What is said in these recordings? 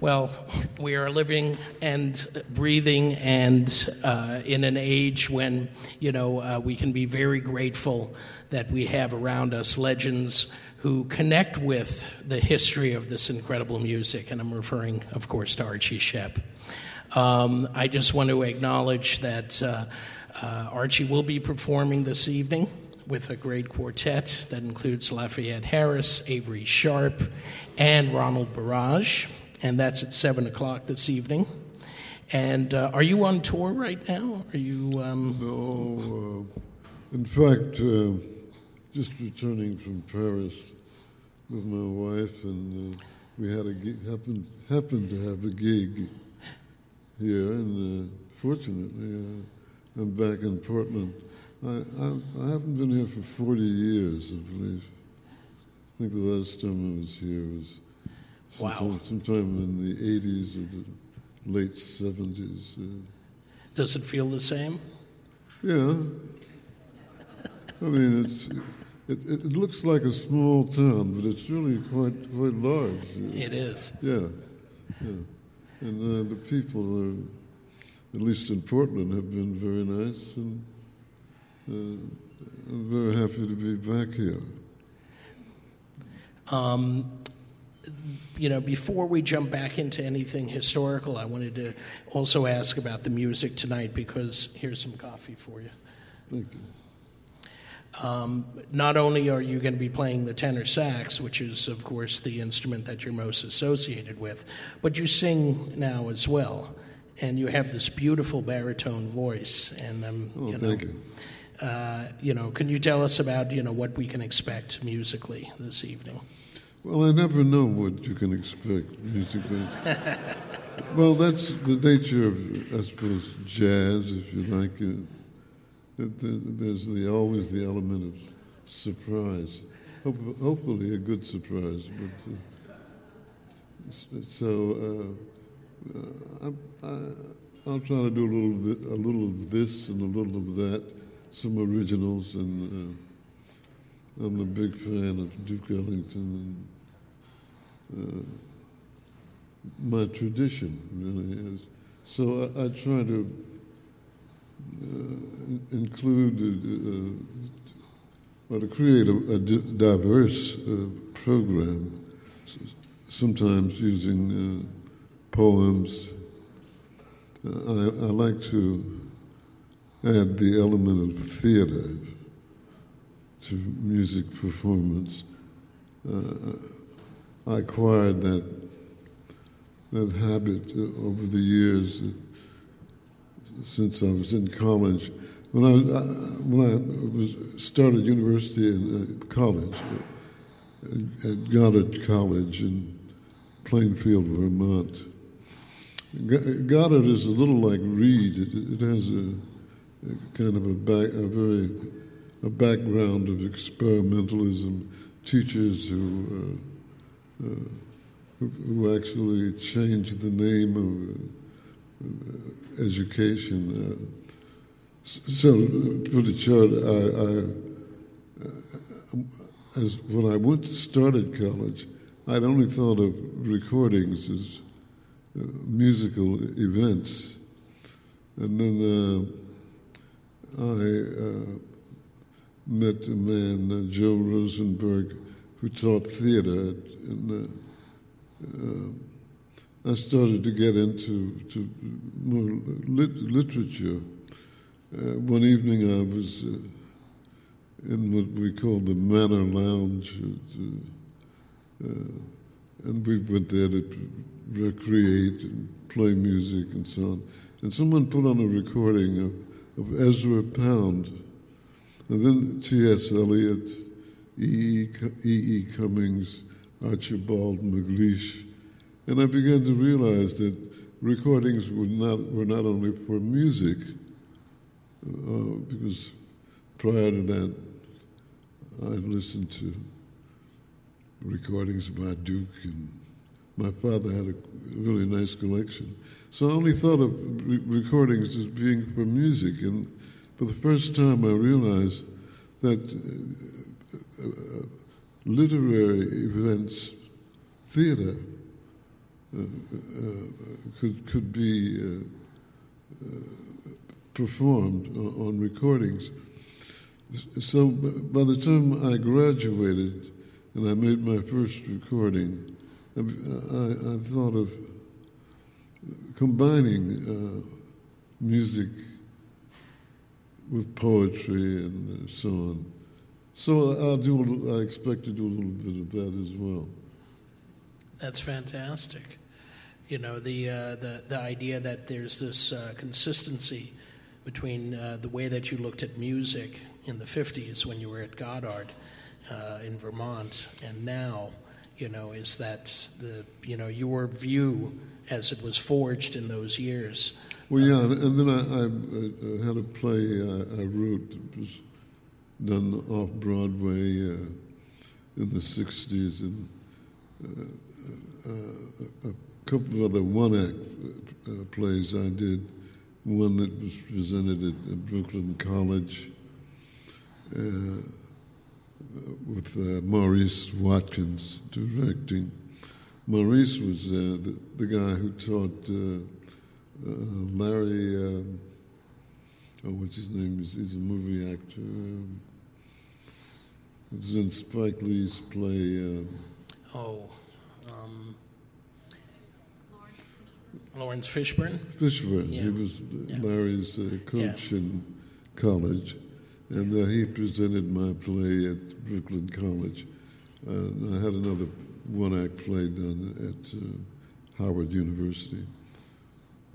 Well, we are living and breathing and uh, in an age when, you know, uh, we can be very grateful that we have around us legends who connect with the history of this incredible music. And I'm referring, of course, to Archie Shepp. Um, I just want to acknowledge that uh, uh Archie will be performing this evening with a great quartet that includes Lafayette Harris, Avery Sharpe, and Ronald Burrage and that's at 7 o'clock this evening. And uh, are you on tour right now? Are you. Um... No. Uh, in fact, uh, just returning from Paris with my wife, and uh, we had a happened, happened to have a gig here, and uh, fortunately, uh, I'm back in Portland. I, I, I, haven't been here for 40 years, I believe. I think the last time I was here was Sometime, wow. Sometime in the 80s or the late 70s. Uh, Does it feel the same? Yeah. I mean, it's, it, it, looks like a small town, but it's really quite quite large. It is. Yeah, yeah. And uh, the people, are, at least in Portland, have been very nice, and uh, I'm very happy to be back here. Um, you know, before we jump back into anything historical, I wanted to also ask about the music tonight because here's some coffee for you. Thank you. Um, not only are you going to be playing the tenor sax, which is, of course, the instrument that you're most associated with, but you sing now as well, and you have this beautiful baritone voice. And um, oh, you know, thank you. Uh, you know, can you tell us about you know what we can expect musically this evening? Well, I never know what you can expect musically. well, that's the nature of, I suppose, jazz, if you like it. There's the, always the element of surprise. hopefully, a good surprise. But uh, so uh, uh I, will try to do a little, a little of this and a little of that, some originals and. Uh, I'm a big fan of Duke Ellington and my tradition really is. So I, I try to uh, include uh, or to create a, a diverse uh, program, sometimes using uh, poems. I, I like to add the element of theater to music performance. Uh, I acquired that that habit over the years uh, since I was in college. When I, uh, when I was started university in uh, college at Goddard College in Plainfield, Vermont. Goddard is a little like Reed. It, has a, a, kind of a, back, a very a background of experimentalism, teachers who, who, who, actually changed the name of uh, education. Uh, so, it short, I, I uh, as when I went started college, I'd only thought of recordings as uh, musical events, and then I met a man, uh, Joe Rosenberg, who taught theater. And uh, uh, I started to get into to more lit- literature. Uh, one evening I was uh, in what we call the Manor Lounge, uh, and we went there to recreate and play music and so on. And someone put on a recording of, of Ezra Pound and then T.S. Eliot, E.E. E. Cummings, Archibald MacLeish. And I began to realize that recordings were not, were not only for music, uh, because prior to that, I'd listened to recordings by Duke, and my father had a really nice collection. So I only thought of re- recordings as being for music, and for the first time, I realized that uh, literary events, theater, uh, uh, could could be uh, performed on recordings. So by the time I graduated and I made my first recording, I, I, thought of combining uh, music with poetry and so on. So I'll do. I expect to do a little bit of that as well. That's fantastic. You know the uh, the the idea that there's this uh, consistency between uh, the way that you looked at music in the '50s when you were at Goddard uh, in Vermont, and now, you know, is that the you know your view as it was forged in those years. Well, yeah, and and then I, I, I had a play I, I wrote that was done off Broadway uh, in the '60s, and uh, uh, a couple of other one-act uh, plays I did. One that was presented at, at Brooklyn College uh, with uh, Maurice Watkins directing. Maurice was uh, the, the guy who taught uh, uh, Larry. Um, oh, what's his name? He's, he's a movie actor. Um, was in Spike Lee's play. Um, Oh, um, Laurence Fishburne. Fishburne. Yeah. He was Yeah. Larry's uh, coach in college, and uh, he presented my play at Brooklyn College. Uh, and I had another one-act play done at uh, Howard University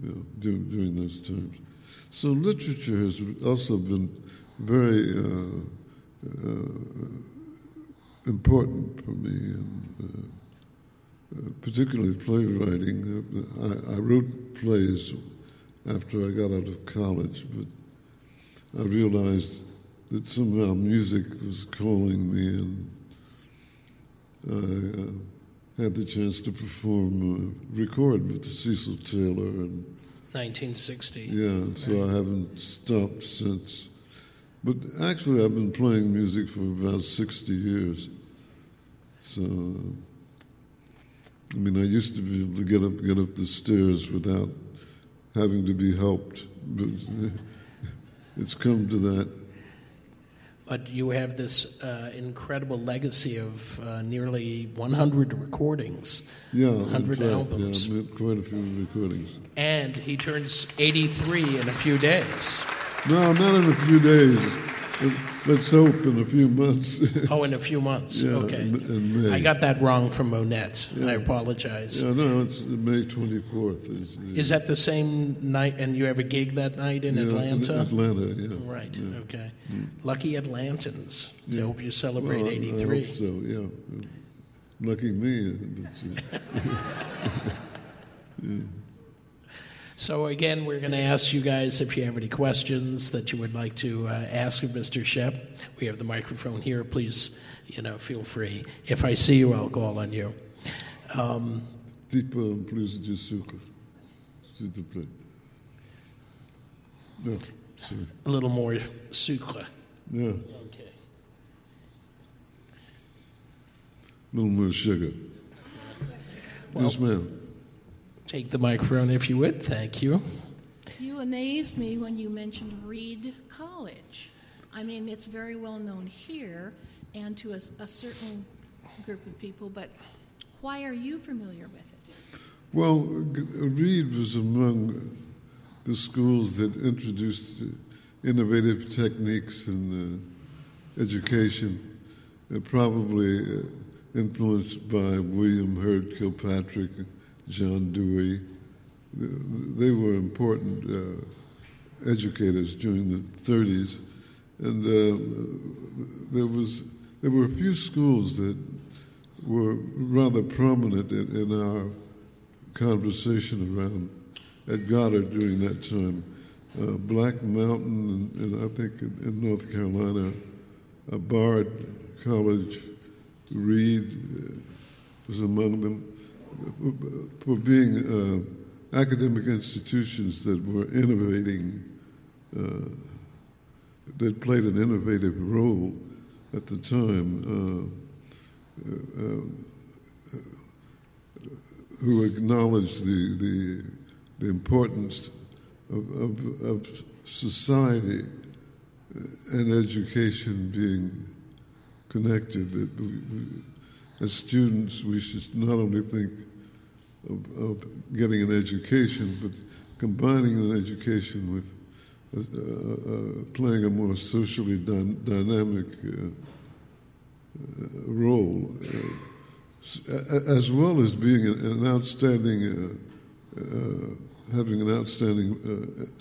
you know, dur- during those times. So literature has also been very uh, uh, important for me, and uh, uh, particularly playwriting. Uh, I, I wrote plays after I got out of college, but I realized that somehow music was calling me, and I uh, had the chance to perform, uh, record with Cecil Taylor, and 1960. yeah, so I haven't stopped since. But actually, I've been playing music for about 60 years. So, I mean, I used to be able to get up, get up the stairs without having to be helped, but it's come to that. But you have this uh, incredible legacy of uh, nearly 100 recordings. Yeah, 100 in albums. Yeah, quite a few recordings. And he turns 83 in a few days. No, not in a few days. Let's hope in a few months. Oh, in a few months. Yeah, okay. in- in May. I got that wrong from Monette. I apologize. yeah, no, it's May 24th. Is, Is that the same night? And you have a gig that night in yeah, Atlanta? Atlanta, yeah. Right. Yeah. Okay. Mm. Lucky Atlantans. I Yeah. hope you celebrate Well, I- 83. I hope so, yeah. Lucky me. you- So again, we're going to ask you guys if you have any questions that you would like to uh, ask of Mr. Shepp. We have the microphone here. Please, you know, feel free. If I see you, I'll call on you. Um, Petit peu en plus de s'il. No, sorry. a little more sucre. Yeah, Okay. a little more sugar. yes, ma'am. Take the microphone if you would. Thank you. You amazed me when you mentioned Reed College. I mean, it's very well known here and to a, a certain group of people, but why are you familiar with it? Well, G- Reed was among the schools that introduced uh, innovative techniques in uh, education, uh, probably uh, influenced by William Heard Kilpatrick, John Dewey. They were important uh, educators during the 30s, and uh, there was there were a few schools that were rather prominent in, in our conversation around at Goddard during that time. Uh, Black Mountain, and, and I think in, in North Carolina, uh, Bard College, Reed uh, was among them, for, being uh, academic institutions that were innovating, uh, that played an innovative role at the time. Uh, uh, who acknowledged the, the, the importance of, of, of society and education being connected. That we, we, as students, we should not only think of, of, getting an education, but combining an education with uh, uh, playing a more socially dy- dynamic uh, uh role, uh, as well as being an outstanding, uh, having an outstanding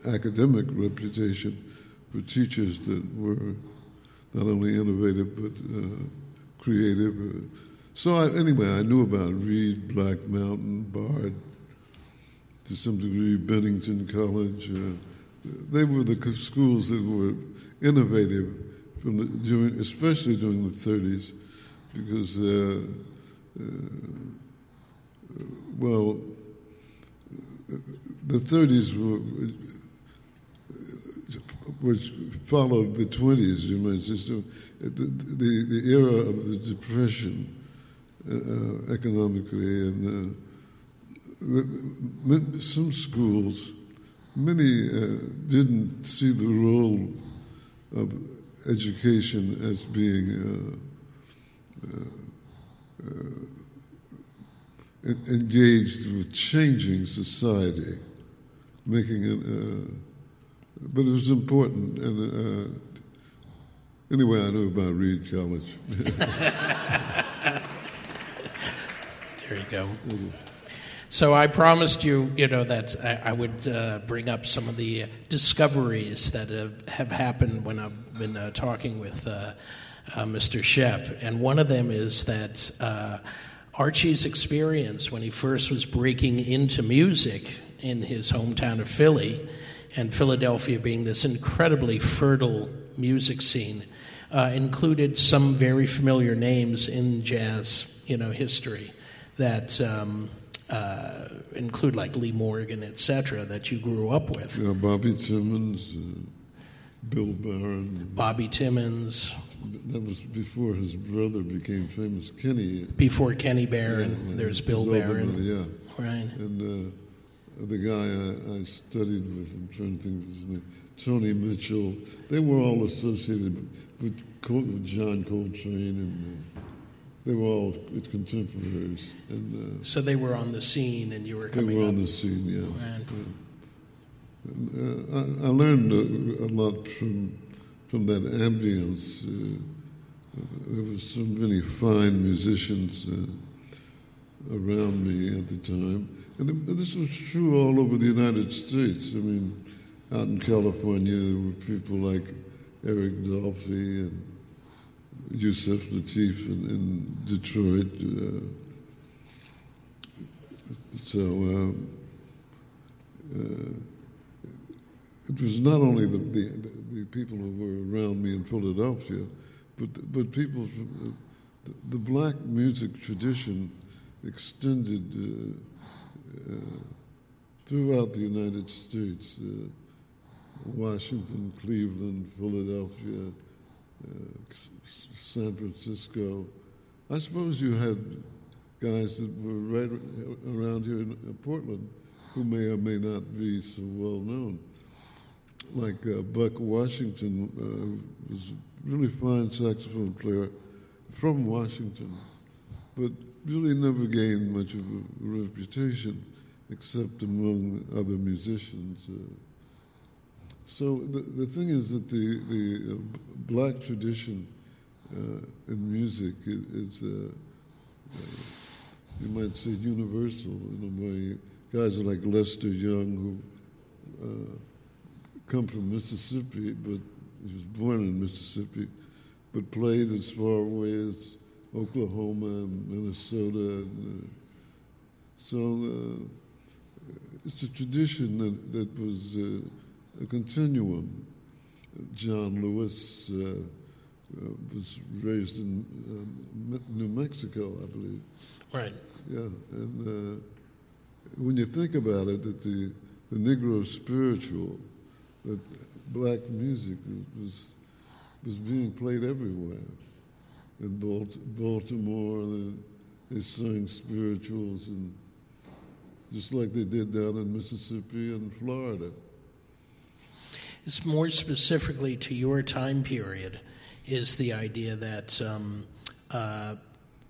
academic reputation for teachers that were not only innovative but creative. So I, anyway, I knew about Reed, Black Mountain, Bard, to some degree Bennington College. Uh, they were the schools that were innovative from the, during, especially during the 30s, because uh, uh, well, the 30s were, which followed the 20s, you might say, the, the, the era of the Depression economically, and uh, some schools many uh, didn't see the role of education as being uh, uh, uh engaged with changing society, making it. Uh, but it was important, and uh, anyway, I knew about Reed College. there you go. So I promised you, you know, that I, I would uh, bring up some of the discoveries that have, have happened when I've been uh, talking with uh, uh Mr. Shepp, and one of them is that uh, Archie's experience when he first was breaking into music in his hometown of Philly, and Philadelphia being this incredibly fertile music scene, uh, included some very familiar names in jazz, you know, history that. Um, uh, include like Lee Morgan, etc., that you grew up with. Yeah, Bobby Timmons, uh, Bill Barron. Bobby Timmons. That was before his brother became famous, Kenny. Before Kenny Barron, yeah, there's Bill Barron. yeah. Right. And uh, the guy I, I, studied with, I'm trying to think of his name, Tony Mitchell. They were all associated with, with John Coltrane and uh, they were all contemporaries. And, uh, so they were on the scene, and you were coming. They were up. on the scene, yeah. Right. And, uh, I, I, learned a, a, lot from from that ambience. Uh, there were so many fine musicians uh, around me at the time, and this was true all over the United States. I mean, out in California, there were people like Eric Dolphy and Yusef Lateef in, in Detroit. Uh, so um, uh, it was not only the, the, the, people who were around me in Philadelphia, but, but people from uh, the, the black music tradition extended uh, uh, throughout the United States. Uh, Washington, Cleveland, Philadelphia, uh, San Francisco. I suppose you had guys that were right around here in Portland who may or may not be so well known. Like uh, Buck Washington uh, was a really fine saxophone player from Washington, but really never gained much of a reputation except among other musicians. Uh, so the, the thing is that the, the uh, black tradition uh, in music is, uh, uh, you might say, universal in a way. Guys like Lester Young, who uh, come from Mississippi, but he was born in Mississippi, but played as far away as Oklahoma and Minnesota. And, uh, so it's a tradition that, that was a continuum. John Lewis uh, uh, was raised in uh, New Mexico, I believe. Right. Yeah, and uh, when you think about it, that the, the Negro spiritual, that black music was was being played everywhere. In Baltimore, they sang spirituals and just like they did down in Mississippi and Florida. It's more specifically to your time period, is the idea that, um, uh,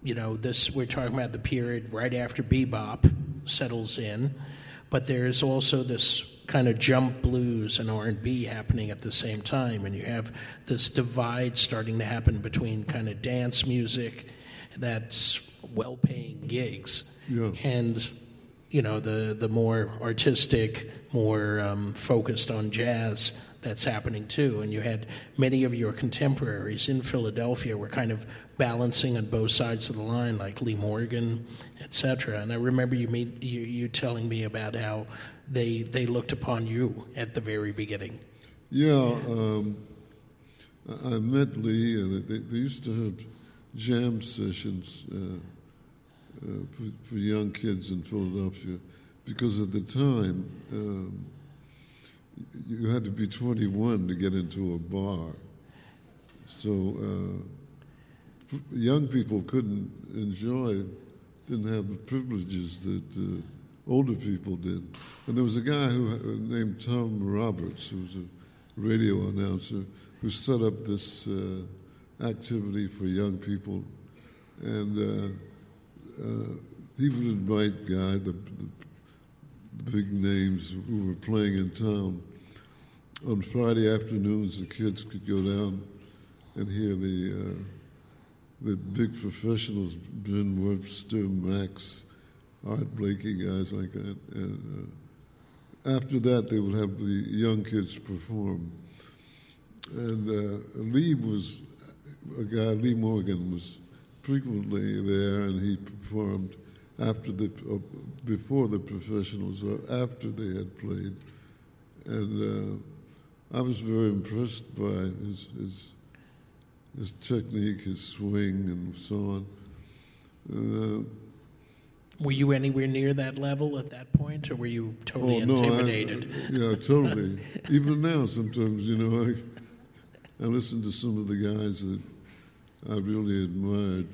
you know, this we're talking about the period right after bebop settles in, but there's also this kind of jump blues and R&B happening at the same time and you have this divide starting to happen between kind of dance music that's well-paying gigs Yeah. and you know the the more artistic more um, focused on jazz that's happening too. And you had many of your contemporaries in Philadelphia were kind of balancing on both sides of the line like Lee Morgan etc and I remember you, meet, you you telling me about how they they looked upon you at the very beginning. Yeah, um, I met Lee, and they, they used to have jam sessions uh, for, for young kids in Philadelphia because at the time um, you had to be 21 to get into a bar. So uh, young people couldn't enjoy, didn't have the privileges that uh, older people did. And there was a guy who uh, named Tom Roberts, who was a radio announcer, who set up this uh, activity for young people. And uh, uh, he would invite the, the, the big names who were playing in town. On Friday afternoons, the kids could go down and hear the uh, the big professionals, Ben Webster, Max, Art Blakey, guys like that. And uh, after that, they would have the young kids perform. And uh, Lee was a guy. Lee Morgan was frequently there, and he performed after the uh, before the professionals or after they had played. And uh, I was very impressed by his, his his technique, his swing, and so on. Uh, were you anywhere near that level at that point or were you totally oh, no, I- intimidated yeah, totally. Even now, sometimes, you know, I, I listen to some of the guys that I really admired.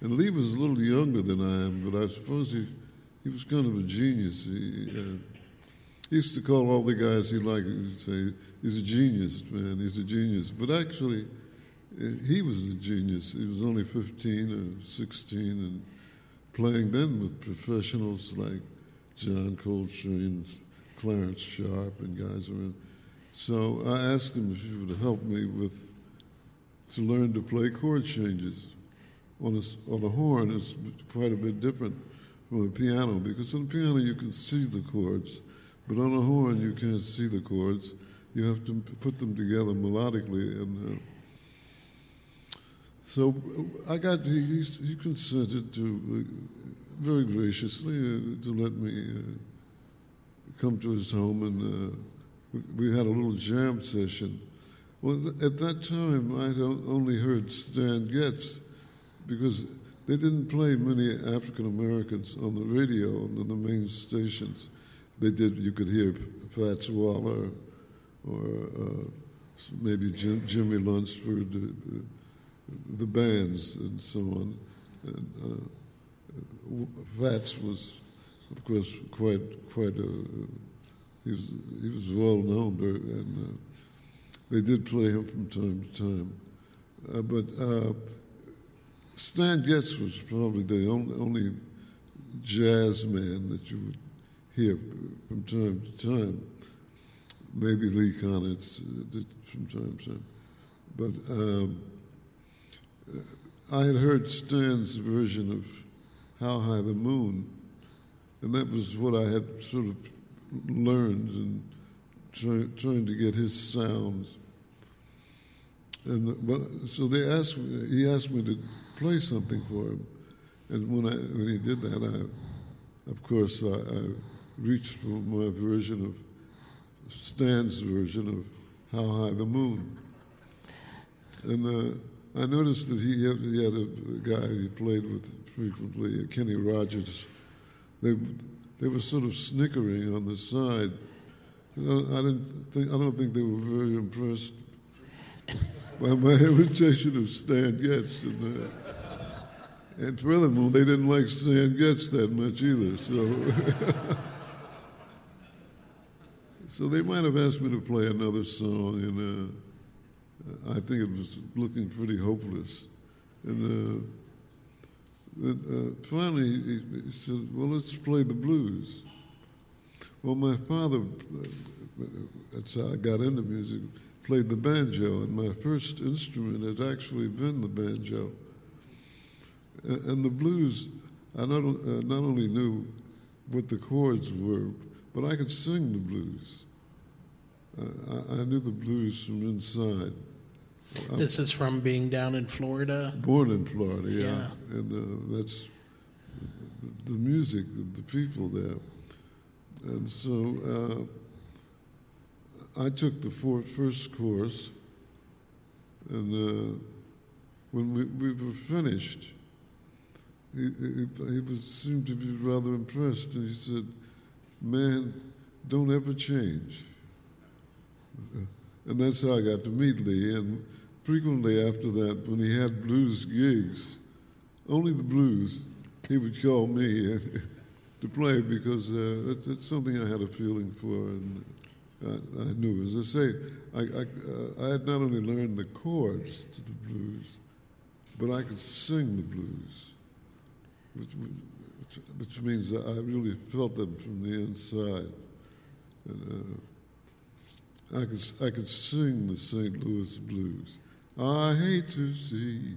And Lee was a little younger than I am, but I suppose he, he was kind of a genius. He, uh, he used to call all the guys he liked, he'd say, he's a genius, man, he's a genius. But actually, uh, he was a genius. He was only 15 or 16 and playing then with professionals like John Coltrane, Clarence Sharpe, and guys around. So I asked him if he would help me with to learn to play chord changes. On a, on a horn, is quite a bit different from a piano because on a piano you can see the chords, but on a horn you can't see the chords. You have to put them together melodically and. Uh, so I got he, he, consented to uh, very graciously uh, to let me uh, come to his home and uh, we had a little jam session. Well, at that time I only heard Stan Getz because they didn't play many African Americans on the radio on the main stations. They did. You could hear Fats Waller or uh, maybe Jim, Jimmy Lunceford. Uh, the bands and so on. And, uh, Fats was, of course, quite quite a. He was he was well known, very- and uh, they did play him from time to time. Uh, but uh, Stan Getz was probably the only, only jazz man that you would hear from time to time. Maybe Lee Konitz uh, did from time to time, but. Um, I had heard Stan's version of How High the Moon, and that was what I had sort of learned and try, trying to get his sounds. And the, but, so they asked me, he asked me to play something for him, and when I when he did that, I, of course, I, I reached for my version of Stan's version of How High the Moon, and. Uh, I noticed that he had, he had a guy he played with frequently, Kenny Rogers. They they were sort of snickering on the side. I didn't think I don't think they were very impressed by my imitation of Stan Getz. And, uh, And furthermore, they didn't like Stan Getz that much either. So, so they might have asked me to play another song, and uh, I think it was looking pretty hopeless. And uh, uh, finally, he, he, said, "Well, let's play the blues." Well, my father, uh, that's how I got into music, played the banjo, and my first instrument had actually been the banjo. And the blues, I not, uh, not only knew what the chords were, but I could sing the blues. I, I knew the blues from inside. This is from being down in Florida? Born in Florida, yeah. Yeah. And uh, that's the, the music, the people there. And so uh, I took the four, first course, and uh, when we, we were finished, he, he, he was, seemed to be rather impressed, and he said, Man, don't ever change. And that's how I got to meet Lee. And frequently after that, when he had blues gigs, only the blues, he would call me to play because uh, something I had a feeling for and I, I knew. As I say, I, I, uh, I had not only learned the chords to the blues, but I could sing the blues, which, which, which means I really felt them from the inside. And, uh, I could, I could sing the St. Louis blues. I hate to see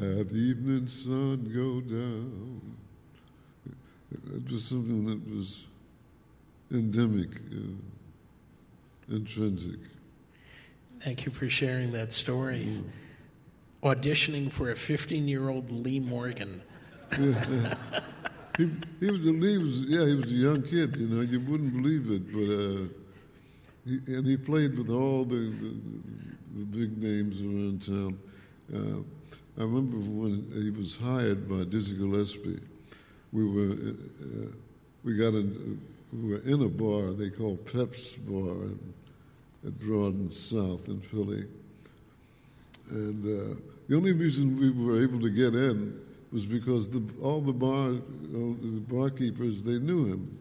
that evening sun go down. It was something that was endemic, uh, intrinsic. Thank you for sharing that story. Auditioning for a 15 year old Lee Morgan. He, he was, he was, yeah, he was a young kid. You know, you wouldn't believe it, but uh, he, and he played with all the the, the big names around town. Uh, I remember when he was hired by Dizzy Gillespie. We were uh, we got in we were in a bar they called Pep's Bar in, at and South in Philly, and uh, the only reason we were able to get in was because the, all the bar uh, the barkeepers they knew him,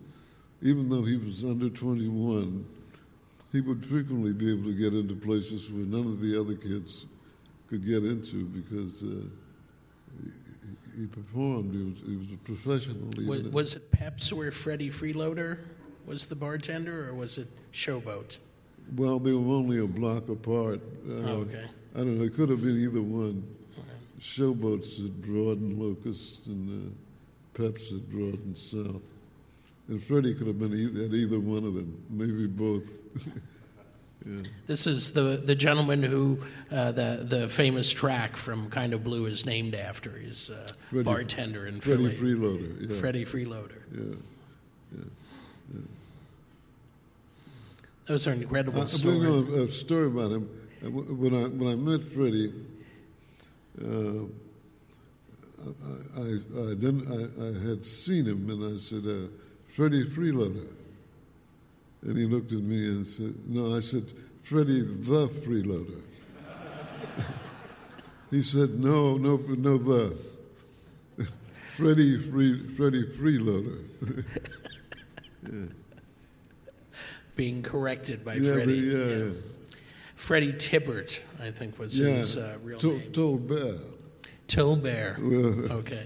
even though he was under 21. He would frequently be able to get into places where none of the other kids could get into because uh, he, performed. He was, he was a professional. Was, was it Peps where Freddie Freeloader was the bartender, or was it Showboat? Well, they were only a block apart. Uh, Oh, okay. I don't know. It could have been either one. Showboats at Broad and Locust and uh, Peps at Broad and South. And Freddie could have been at either one of them, maybe both. yeah. This is the, the gentleman who uh, the, the famous track from Kind of Blue is named after. He's a Freddie- bartender in Freddie Philly. Freeloader. Yeah. Freddie Freeloader. Yeah. Those are incredible I, I stories. bring a, a story about him. Uh, When I when I met Freddie, uh, I, I, I then I, I had seen him and I said, uh, "Freddie Freeloader," and he looked at me and said, "No," I said, "Freddie the Freeloader." he said, "No, no, no, the." Freddie Free, Freddie Freeloader. Being corrected by yeah, Freddie. but yeah, yeah. Freddie Tibbert, I think was Yeah, his uh, real to- name. Tolbert. Tolbert. Well, Okay.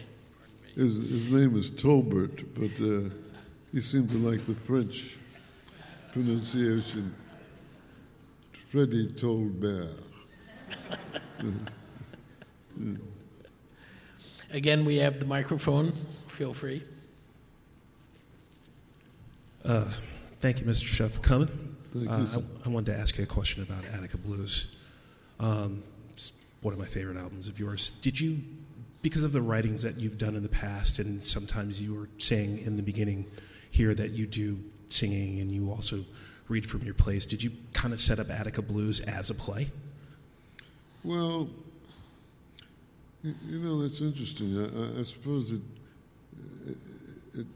his, his name is Tolbert, but uh, he seemed to like the French pronunciation. Freddie Tolbert. Again, we have the microphone. Feel free. Uh, thank you, Mr. Shepp, for coming. Thank Uh, you, sir. I, I wanted to ask you a question about Attica Blues. Um, it's one of my favorite albums of yours. Did you, because of the writings that you've done in the past, and sometimes you were saying in the beginning here that you do singing and you also read from your plays, did you kind of set up Attica Blues as a play? Well, you, know, that's interesting. I, I, suppose it, it, it,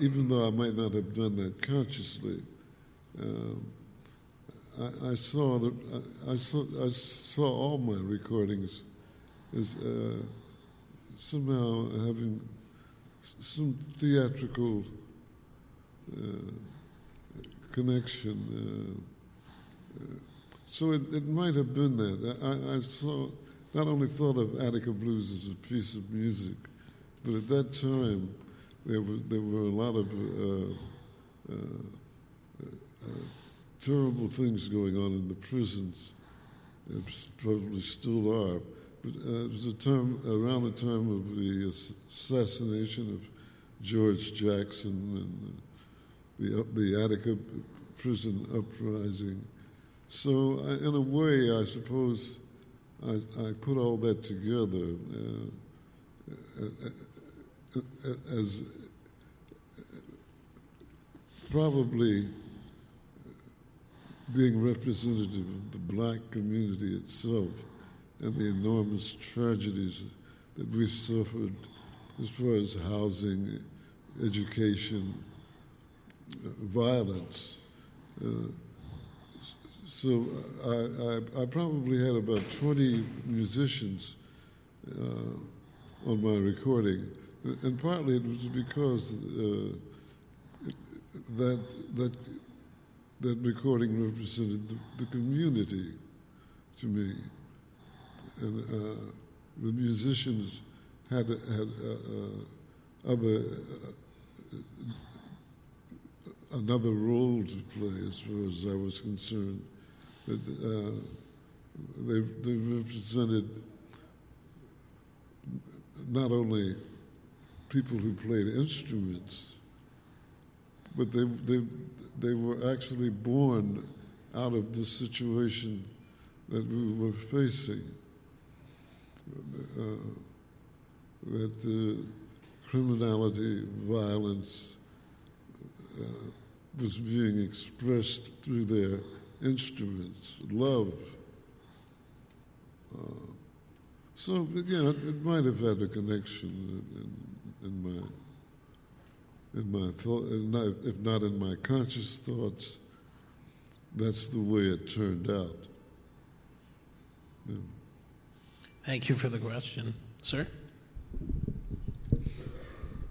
even though I might not have done that consciously, um, I, I saw that I, I saw I saw all my recordings as uh, somehow having some theatrical connection. Uh, uh, so it, it might have been that. I, I saw, not only thought of Attica Blues as a piece of music, but at that time there were, there were a lot of uh, uh, terrible things going on in the prisons. It probably still are. But uh, it was a time around the time of the assassination of George Jackson and the the Attica prison uprising. So, I, in a way, I suppose I, I put all that together uh, as probably being representative of the black community itself and the enormous tragedies that we suffered as far as housing, education, violence. Uh, so I, I, I, probably had about 20 musicians uh, on my recording, and partly it was because uh, that that that recording represented the, the community to me, and uh, the musicians had had uh, uh other another role to play as far as I was concerned. That uh, they they represented not only people who played instruments, but they they they were actually born out of the situation that we were facing. Uh, that uh, criminality, violence was being expressed through their instruments, love. Uh, so, yeah, it might have had a connection in, in my in my thought, if not in my conscious thoughts, that's the way it turned out. Yeah. Thank you for the question, sir.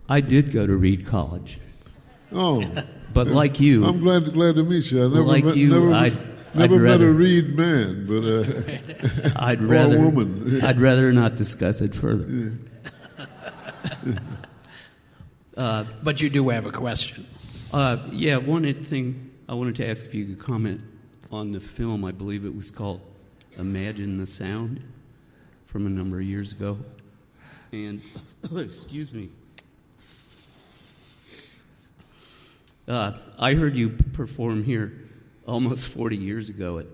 I did go to Reed College. Oh, but like you, I'm glad glad to meet you. I never like met, you, never, I'd, never I'd met rather, a Reed man, but uh, I'd rather woman. I'd rather not discuss it further. Yeah. Uh, but you do have a question. Uh, yeah, one thing I wanted to ask if you could comment on the film. I believe it was called Imagine the Sound from a number of years ago. And, excuse me. Uh, I heard you perform here almost 40 years ago at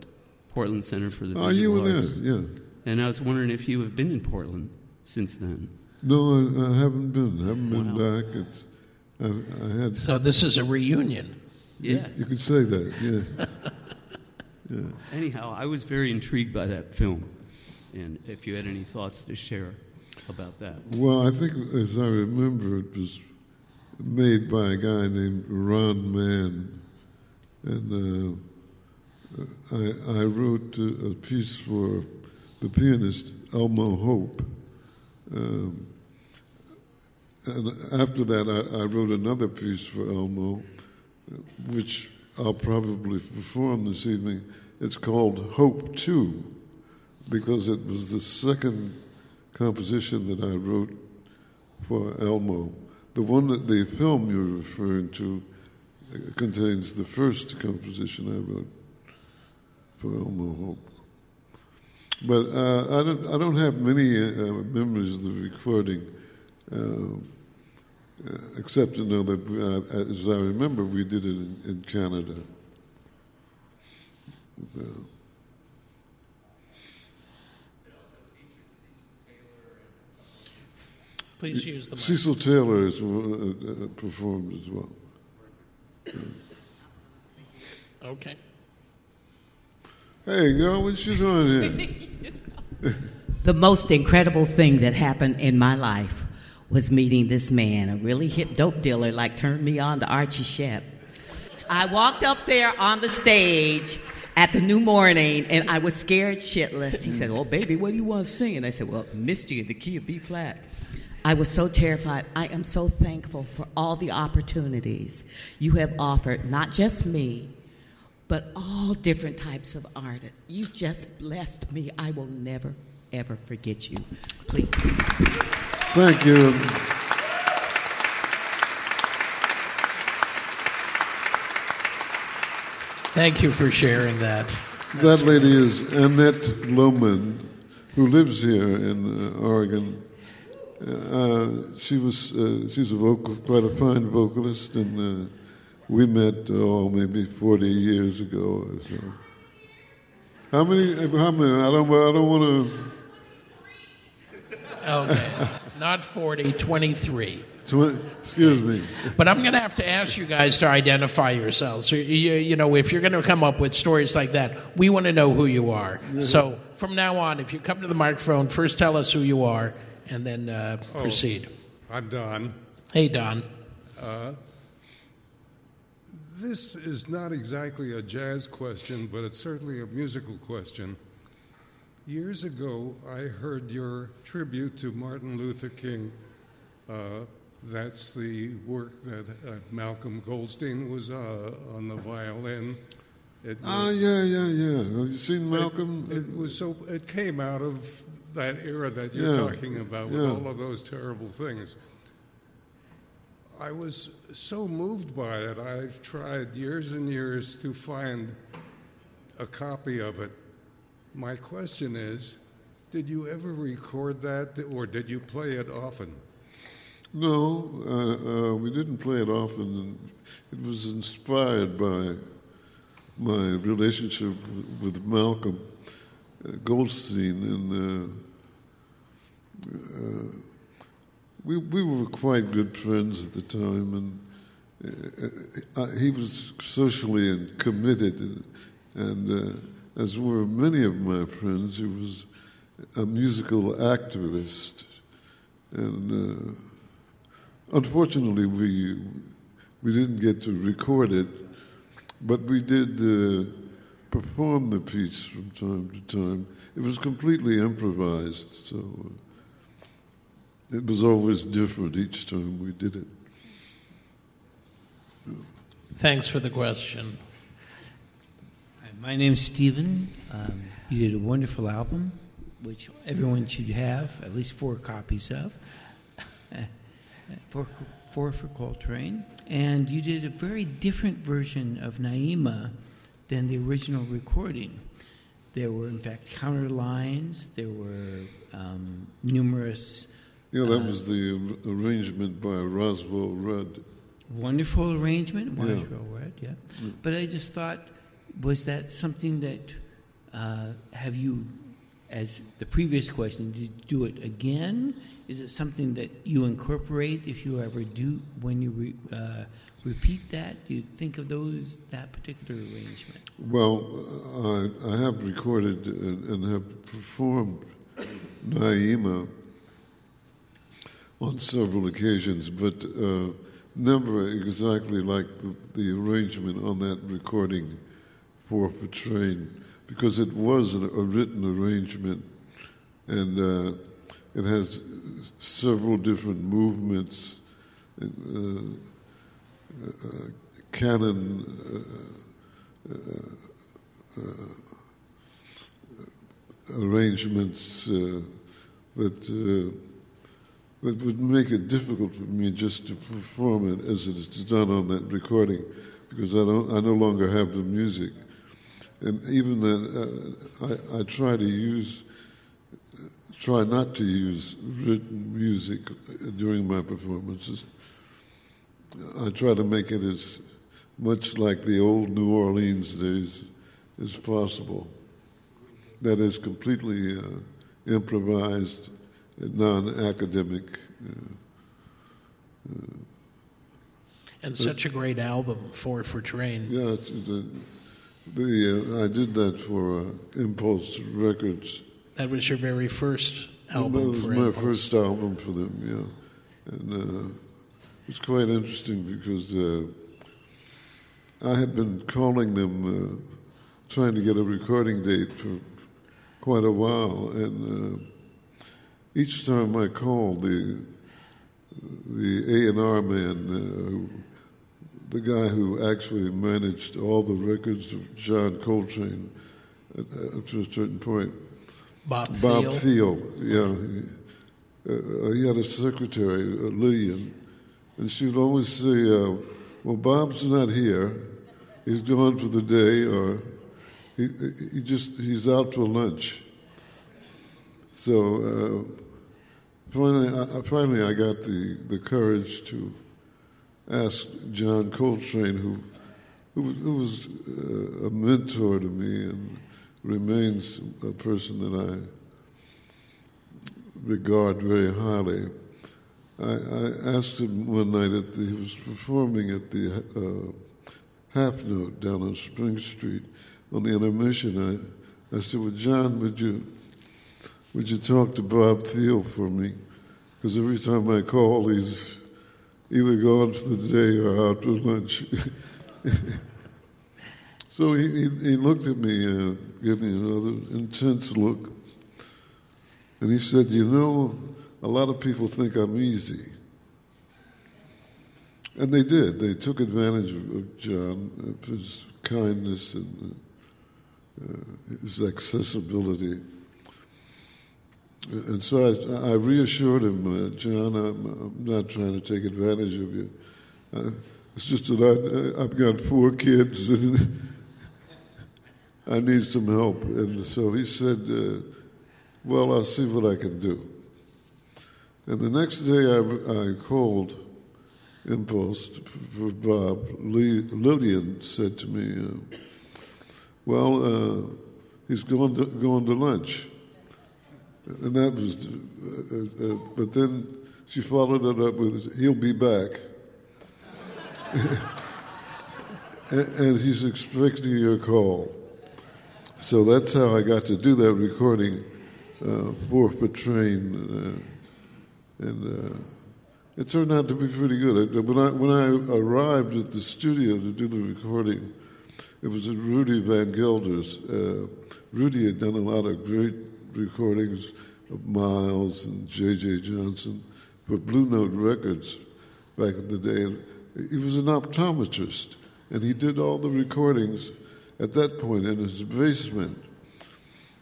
Portland Center for the Oh, you were Arts. there, yeah. And I was wondering if you have been in Portland since then. No, I, I haven't been. I haven't been Wow. back. It's I, I had. So this is a reunion. Yeah. You could say that. Yeah. yeah. Anyhow, I was very intrigued by that film, and if you had any thoughts to share about that. Well, I think, as I remember, it was made by a guy named Ron Mann, and uh, I, I wrote a, a piece for the pianist Elmo Hope. Um, and after that, I, I, wrote another piece for Elmo, which I'll probably perform this evening. It's called Hope 2, because it was the second composition that I wrote for Elmo. The one that the film you're referring to uh, contains the first composition I wrote for Elmo Hope. But uh, I don't I don't have many uh, memories of the recording, uh, uh except to know that uh, as I remember we did it in, in Canada. Please use the mic. Cecil Taylor has uh, performed as well. Okay. Hey, girl, what you doing here? the most incredible thing that happened in my life was meeting this man, a really hip dope dealer, like turned me on to Archie Shepp. I walked up there on the stage, at the New Morning, and I was scared shitless. He said, "Oh, baby, what do you want to sing?" And I said, "Well, Misty in the key of B flat." I was so terrified. I am so thankful for all the opportunities you have offered, not just me, but all different types of artists. You just blessed me. I will never, ever forget you. Please. Thank you. Thank you for sharing that. That lady is Annette Lohman, who lives here in uh, Oregon. Uh, she was uh, she's a vocal, quite a fine vocalist, and uh, we met oh maybe forty years ago or so. How many? How many? I don't. I don't want to. Okay. Not 40, 23. Excuse me. But I'm going to have to ask you guys to identify yourselves. You, you, you know, if you're going to come up with stories like that, we want to know who you are. So from now on, if you come to the microphone, first tell us who you are, and then uh, proceed. I'm Don. Hey, Don. This is not exactly a jazz question, but it's certainly a musical question. Years ago, I heard your tribute to Martin Luther King. Uh, that's the work that uh, Malcolm Goldstein was uh, on the violin. It Ah, yeah, yeah, yeah. Have you seen Malcolm? It, it was so. It came out of that era that you're Yeah, talking about with yeah. all of those terrible things. I was so moved by it. I've tried years and years to find a copy of it. My question is, did you ever record that, or did you play it often? No, uh, uh, we didn't play it often. It was inspired by my relationship with, Malcolm Goldstein, and uh, uh, we we were quite good friends at the time, and uh, uh, he was socially and committed, and, uh, as were many of my friends, he was a musical activist, and. Uh, Unfortunately, we we didn't get to record it, but we did perform the piece from time to time. It was completely improvised, so uh, it was always different each time we did it. Thanks for the question. Hi, My name's Stephen. Um, you did a wonderful album, which everyone should have at least four copies of. four, four for Coltrane. And you did a very different version of Naima than the original recording. There were, in fact, counter lines, there were um, numerous Yeah, that was the arrangement by Roswell Rudd. wonderful arrangement, Yeah. Rudd. yeah. But I just thought, was that something that uh, have you, as the previous question, do you do it again? Is it something that you incorporate if you ever do when you re, uh, repeat that? Do you think of those that particular arrangement? Well, I, I have recorded and, have performed Naima on several occasions, but uh, never exactly like the, the arrangement on that recording for Petrain, because it was a, written arrangement and uh, it has several different movements. Uh, uh, canon arrangements uh, that uh, that would make it difficult for me just to perform it as it is done on that recording, because I don't I no longer have the music, and even then uh, I, I try to use try not to use written music during my performances. I try to make it as much like the old New Orleans days as possible. That is completely uh, improvised, non-academic. Uh, And such a great album, Four for Trane. yeah, it's, the, the uh, I did that for uh, Impulse Records. That was your very first album that was for my Impulse. first album for them, yeah. And uh, it's quite interesting because uh, I had been calling them uh, trying to get a recording date for quite a while, and uh, each time I called, the the A and R man, uh, who, the guy who actually managed all the records of John Coltrane at, up to a certain point, Bob Bob Thiele. Thiele, yeah. He, uh, he had a secretary, uh, Lillian, and she would always say, uh, "Well, Bob's not here; he's gone for the day, or he, he just he's out for lunch." So uh, finally, I, finally, I got the, the courage to ask John Coltrane, who who, was- who was uh, a mentor to me and remains a person that I regard very highly. I, I asked him one night at the, he was performing at the uh, Half Note down on Spring Street on the intermission. I, I said, "Well, John, would you would you talk to Bob Thiele for me? Because every time I call, he's either gone for the day or out lunch." so he, he, he looked at me, uh, gave me another intense look. And he said, You know, a lot of people think I'm easy. And they did. They took advantage of, of John, of his kindness and uh, uh, his accessibility. And so I, I reassured him, uh, John, I'm, I'm not trying to take advantage of you. Uh, it's just that I, I've got four kids and I need some help. And so he said, uh, Well, I'll see what I can do. And the next day I, I called Impulse for Bob. Lee, Lillian said to me, uh, Well, uh, he's going to, going to lunch. And that was, uh, uh, but then she followed it up with, He'll be back. and, he's expecting your call. So that's how I got to do that recording uh, for Petrain, uh, and uh, it turned out to be pretty good. When I when I arrived at the studio to do the recording, it was at Rudy Van Gelder's. Uh, Rudy had done a lot of great recordings of Miles and J.J. Johnson for Blue Note Records back in the day. And he was an optometrist, and he did all the recordings at that point in his basement.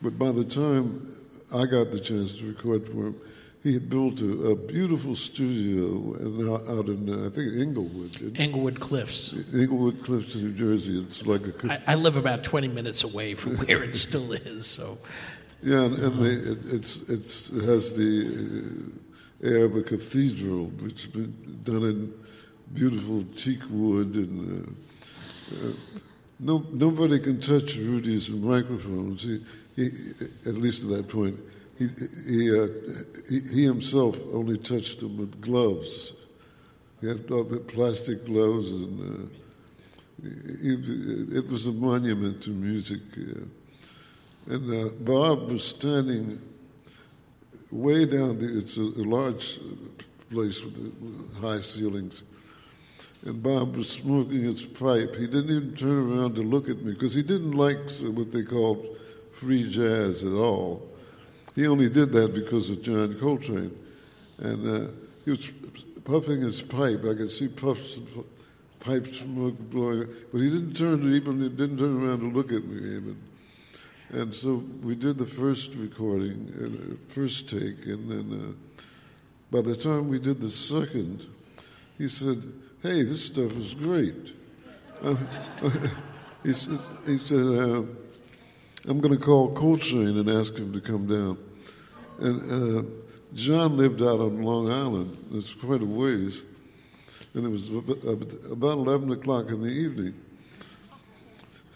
But by the time I got the chance to record for him, he had built a, a beautiful studio and out, in, uh, I think, Englewood. in- Englewood Cliffs. Englewood Cliffs, New Jersey. It's like a I, I live about 20 minutes away from where it still is, so Yeah, and, and they, it, it's, it's, it has the uh, air of a cathedral, which has been done in beautiful teak wood, and uh, uh, no, nobody can touch Rudy's microphones. He, he, at least at that point, he, he, uh, he, he himself only touched them with gloves. He had uh, plastic gloves, and uh, it was a monument to music. And uh, Bob was standing way down. The, it's a, a large place with, with high ceilings. And Bob was smoking his pipe. He didn't even turn around to look at me because he didn't like what they called free jazz at all. He only did that because of John Coltrane. And uh, he was puffing his pipe. I could see puffs of pipe smoke blowing. But he didn't turn to even, he didn't turn around to look at me even. And so we did the first recording, uh, first take, and then uh, by the time we did the second, he said, "Hey, this stuff is great." He said, he said uh, "I'm going to call Coltrane and ask him to come down." And uh, John lived out on Long Island. It's quite a ways, and it was about 11 o'clock in the evening.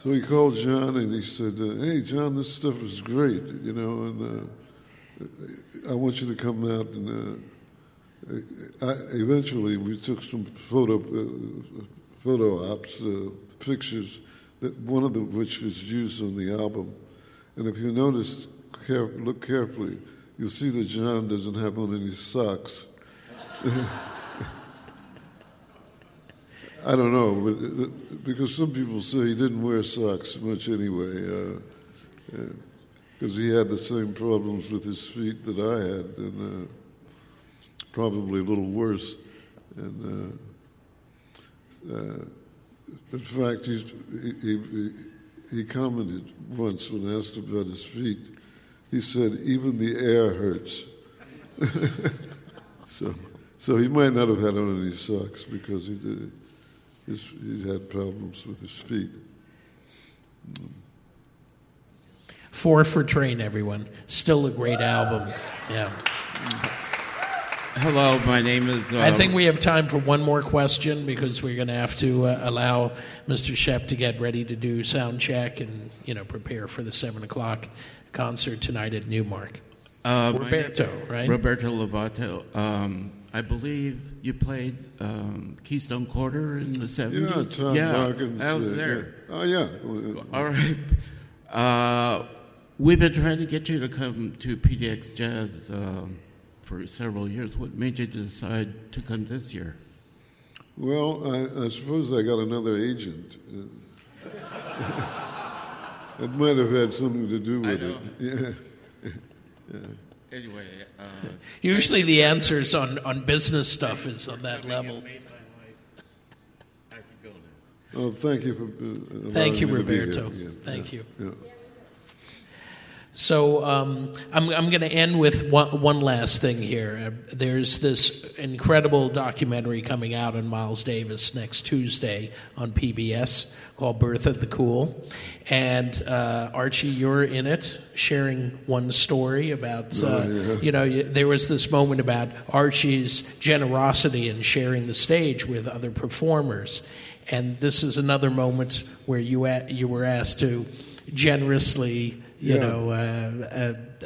So he called John and he said, uh, "Hey, John, this stuff is great, you know, and uh, I want you to come out and." Uh, I, eventually, we took some photo uh, photo ops uh, pictures, that one of the which was used on the album. And if you notice, care, look carefully, you'll see that John doesn't have on any socks. I don't know, but uh, because some people say he didn't wear socks much anyway, because uh, he had the same problems with his feet that I had, and uh, probably a little worse. And uh, uh, in fact, he, he, he commented once when asked about his feet. He said, "Even the air hurts." so, so he might not have had on any socks because he did his, he's had problems with his feet. Four for Trane, everyone. Still a great album. Yeah. Hello, my name is. Uh, I think we have time for one more question because we're going to have to uh, allow Mr. Shepp to get ready to do sound check and you know prepare for the seven o'clock concert tonight at Newmark. Uh, Roberto, right? Roberto Lovato. Um, I believe you played um, Keystone Korner in the 70s. Yeah, Tom yeah, Hawkins, I was uh, there. yeah. Oh, yeah. All right. Uh, we've been trying to get you to come to PDX Jazz um, for several years. What made you decide to come this year? Well, I, I suppose I got another agent. it might have had something to do with it. Yeah. yeah. Anyway, uh, Usually the answers on, on business stuff is on that level. Oh, thank you for. Uh, Thank you, allowing me to be here. Roberto. Yeah, Thank yeah, you. yeah. So um, I'm, I'm going to end with one, one last thing here. Uh, there's this incredible documentary coming out on Miles Davis next Tuesday on PBS called Birth of the Cool. And uh, Archie, you're in it, sharing one story about, uh, Oh, yeah. you know, there was this moment about Archie's generosity in sharing the stage with other performers. And this is another moment where you, you were asked to generously you Yeah. know, uh,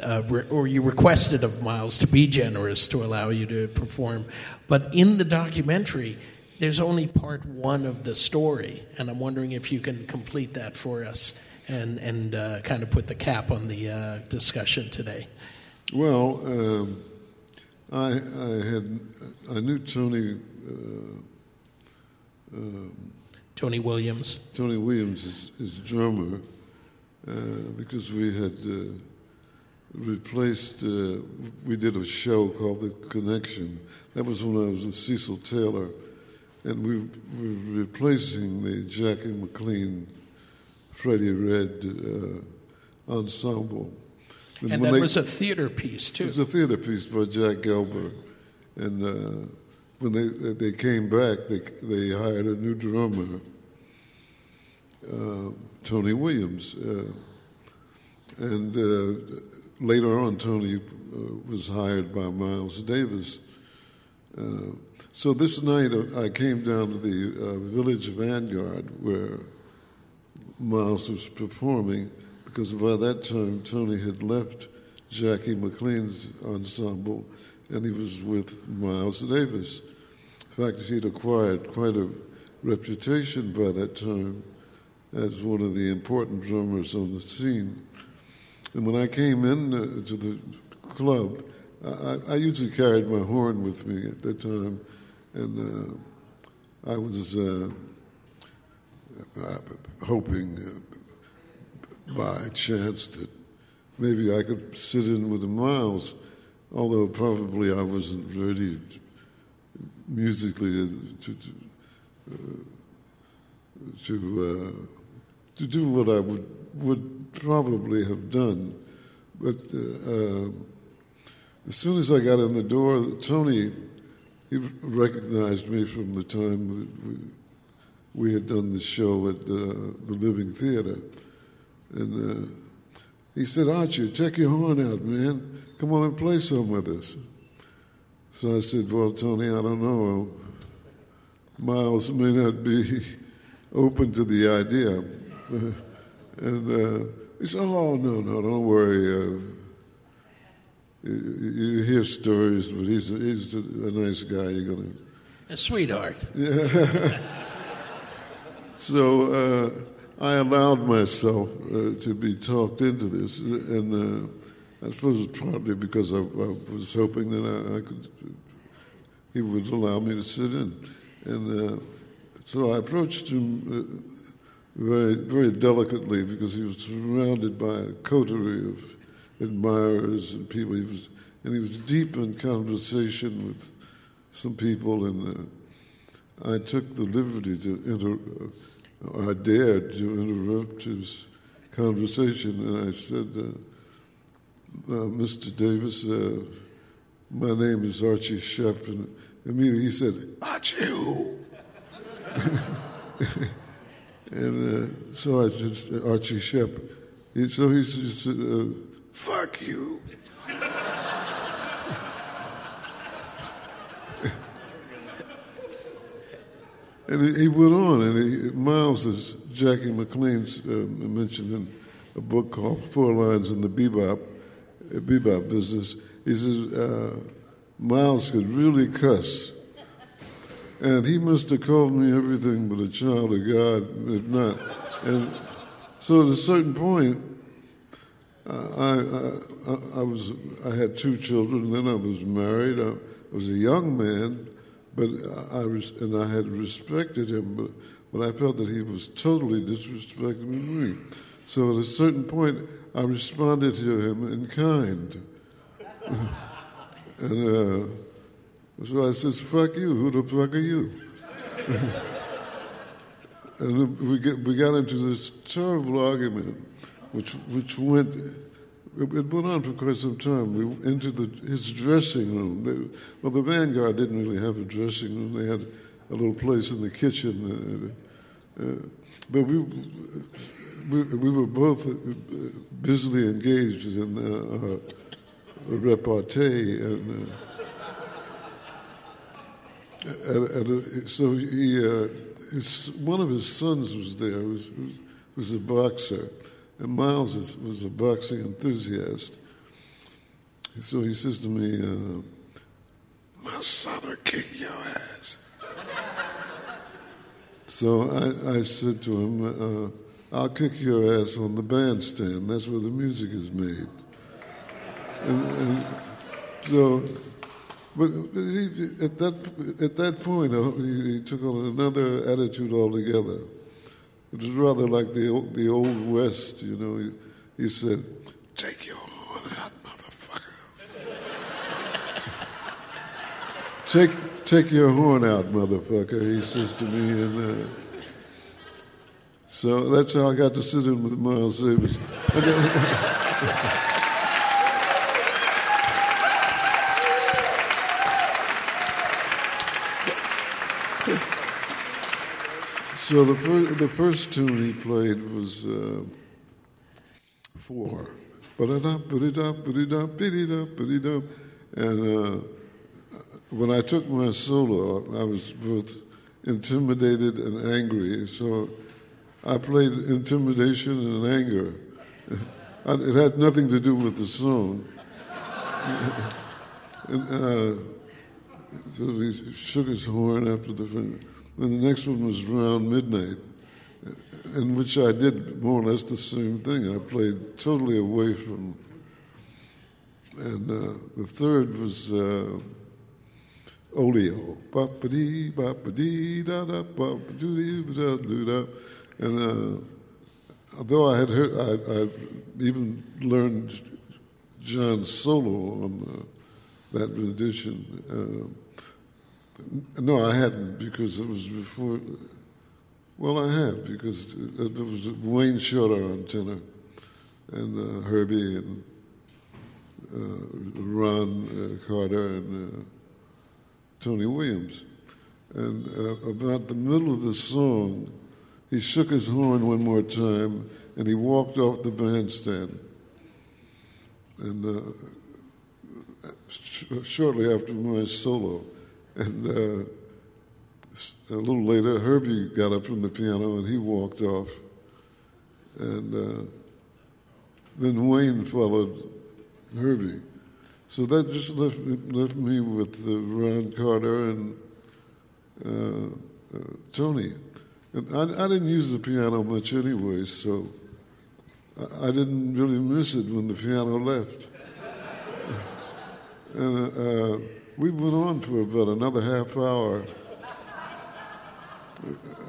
uh, uh, re- or you requested of Miles to be generous to allow you to perform. But in the documentary, there's only part one of the story, and I'm wondering if you can complete that for us and and uh, kind of put the cap on the uh, discussion today. Well, um, I, I had I knew Tony uh, um, Tony Williams. Tony Williams is, is drummer because we had uh, replaced. Uh, we did a show called The Connection. That was when I was with Cecil Taylor, and we were replacing the Jackie McLean, Freddie Redd uh, ensemble. And when that they- was a theater piece, too. it was a theater piece by Jack Gelber, and uh, when they they came back, they they hired a new drummer, uh, Tony Williams, uh, and uh, later on, Tony uh, was hired by Miles Davis. So this night, I came down to the village Vanguard where Miles was performing because by that time Tony had left Jackie McLean's ensemble and he was with Miles Davis. In fact, he'd acquired quite a reputation by that time as one of the important drummers on the scene. And when I came in uh, to the club, I, I- usually carried my horn with me at that time, and uh, I was uh, uh, hoping uh, by chance that maybe I could sit in with the Miles, although probably I wasn't ready musically to to, to, to do what I would would probably have done, but. Uh, uh, as soon as I got in the door, Tony, he recognized me from the time that we, we had done the show at uh, the Living Theater. And uh, he said, Archie, check your horn out, man. Come on and play some with us. So I said, Well, Tony, I don't know. Miles may not be open to the idea. And uh, he said, Oh, no, no, don't worry. Uh, you, you hear stories, but he's a, he's a, a nice guy. You're gonna. A sweetheart. Yeah. So uh, I allowed myself uh, to be talked into this, and uh, I suppose it's partly because I, I was hoping that I, I could. He would allow me to sit in, and uh, so I approached him uh, very, very delicately because he was surrounded by a coterie of admirers and people. He was, and he was deep in conversation with some people, and uh, I took the liberty to inter, uh, I dared to interrupt his conversation, and I said, uh, uh "Mr. Davis, uh, my name is Archie Shepp," and immediately he said, "Archie who?" And uh, so I said, Archie Shepp. He, so he said, uh, fuck you. and he, he, went on, and he, Miles, as Jackie McLean uh, mentioned in a book called Four Lives in the Bebop, uh, Bebop Business, he says, uh, Miles could really cuss. And he must have called me everything but a child of God, if not. And so at a certain point, I, I, I, was I had two children. Then I was married. I, was a young man, but I was, and I had respected him, but but I felt that he was totally disrespecting me. So at a certain point, I responded to him in kind, and. Uh, so I says, fuck you, who the fuck are you? and we, get, we got into this terrible argument, which, which went, it went on for quite some time. We into the, his dressing room. They, well, the Vanguard didn't really have a dressing room. They had a little place in the kitchen. Uh, uh, but we, we, we, were both uh, busily engaged in uh, uh, repartee and and, and uh, so he, uh, his, one of his sons was there, was, was, a boxer, and Miles was, was a boxing enthusiast. So he says to me, uh, "My son will kick your ass." so I, I, said to him, uh, "I'll kick your ass on the bandstand. That's where the music is made." And, and so but at that at that point, uh, he, he, took on another attitude altogether. It was rather like the the old west, you know. He, he said, "Take your horn out, motherfucker." take take your horn out, motherfucker. He says to me, and uh, so that's how I got to sit in with Miles Davis. So the, fir- the first tune he played was uh, four. And uh, when I took my solo, I was both intimidated and angry. So I played intimidation and anger. it had nothing to do with the song. and, uh, so he shook his horn after the. And the next one was around midnight, in which I did more or less the same thing. I played totally away from. And uh, the third was uh, Oleo. Ba-ba-dee, ba-ba-dee, da-da, ba-ba-doo-dee, da-da. And uh, although I had heard, I, I even learned John's solo on uh, that rendition. Uh, no, I hadn't because it was before. Well, I had because it was Wayne Shorter on tenor, and uh, Herbie and uh, Ron uh, Carter and uh, Tony Williams. And uh, about the middle of the song, he shook his horn one more time and he walked off the bandstand. And sh- shortly after my solo, and uh, a little later, Herbie got up from the piano and he walked off. And uh, then Wayne followed Herbie. So that just left, left me with uh, Ron Carter and uh, uh, Tony. And I, I, didn't use the piano much anyway, so I, I didn't really miss it when the piano left. and uh, we went on for about another half hour.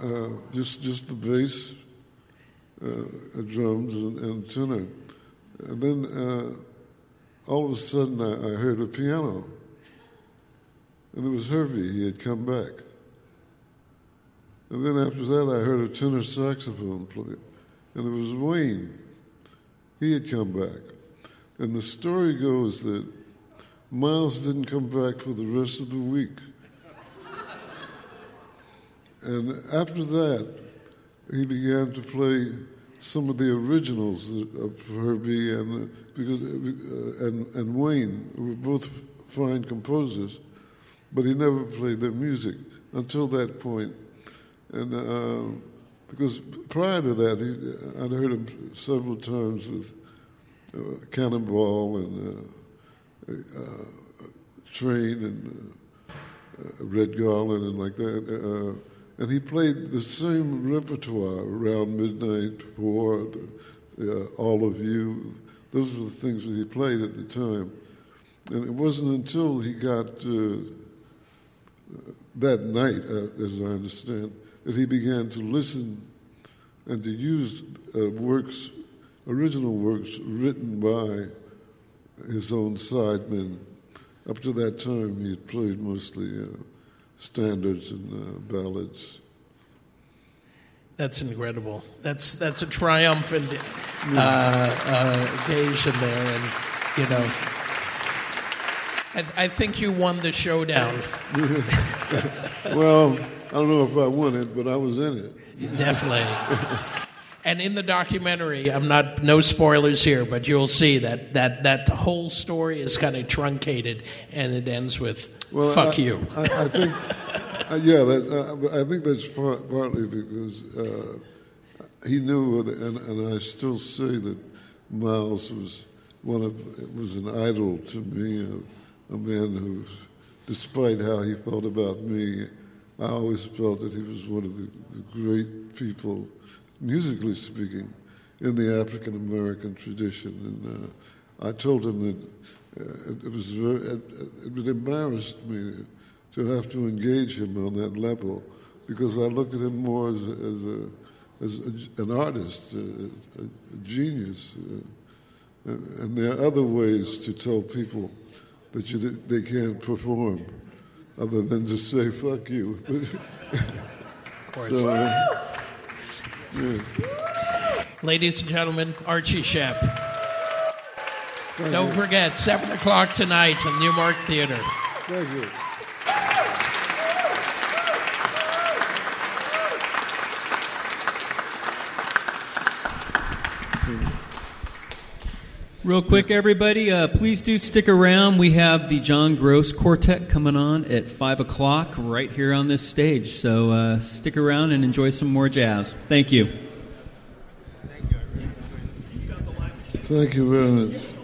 uh, just just the bass, uh, drums, and, and tenor. And then uh, all of a sudden, I, I heard a piano, and it was Herbie. He had come back. And then after that, I heard a tenor saxophone play, and it was Wayne. He had come back. And the story goes that Miles didn't come back for the rest of the week. And after that, he began to play some of the originals of Herbie and uh, because uh, and and Wayne were both fine composers, but he never played their music until that point. And uh, because prior to that, he, I'd heard him several times with uh, Cannonball and uh, uh, Train and Red Garland and like that and he played the same repertoire around midnight, for uh, all of you. Those were the things that he played at the time. And it wasn't until he got uh, that night, uh, as I understand, that he began to listen and to use uh, works, original works written by his own sidemen. Up to that time, he had played mostly uh, standards and uh, ballads. That's incredible. That's that's a triumphant uh, uh, occasion there, and you know, I, I think you won the showdown. well, I don't know if I won it, but I was in it. Definitely. and in the documentary, I'm not no spoilers here, but you'll see that that that whole story is kind of truncated, and it ends with well, "fuck I, you." I, I think, uh, yeah, that, uh, I think that's part, partly because uh, he knew, and, and I still say that Miles was one of was an idol to me, a, a man who, despite how he felt about me, I always felt that he was one of the, the great people musically speaking, in the African American tradition. And uh, I told him that uh, it, was very, it, it embarrassed me to have to engage him on that level because I look at him more as as, a, as a, an artist, a, a genius. Uh, and, and, there are other ways to tell people that you, they can't perform other than to say, fuck you. so, Ladies and gentlemen, Archie Shepp. Don't forget, 7 o'clock tonight in Newmark Theater. Thank you. Real quick, everybody, uh, please do stick around. We have the John Gross Quartet coming on at 5 o'clock right here on this stage. So uh, stick around and enjoy some more jazz. Thank you. Thank you very much.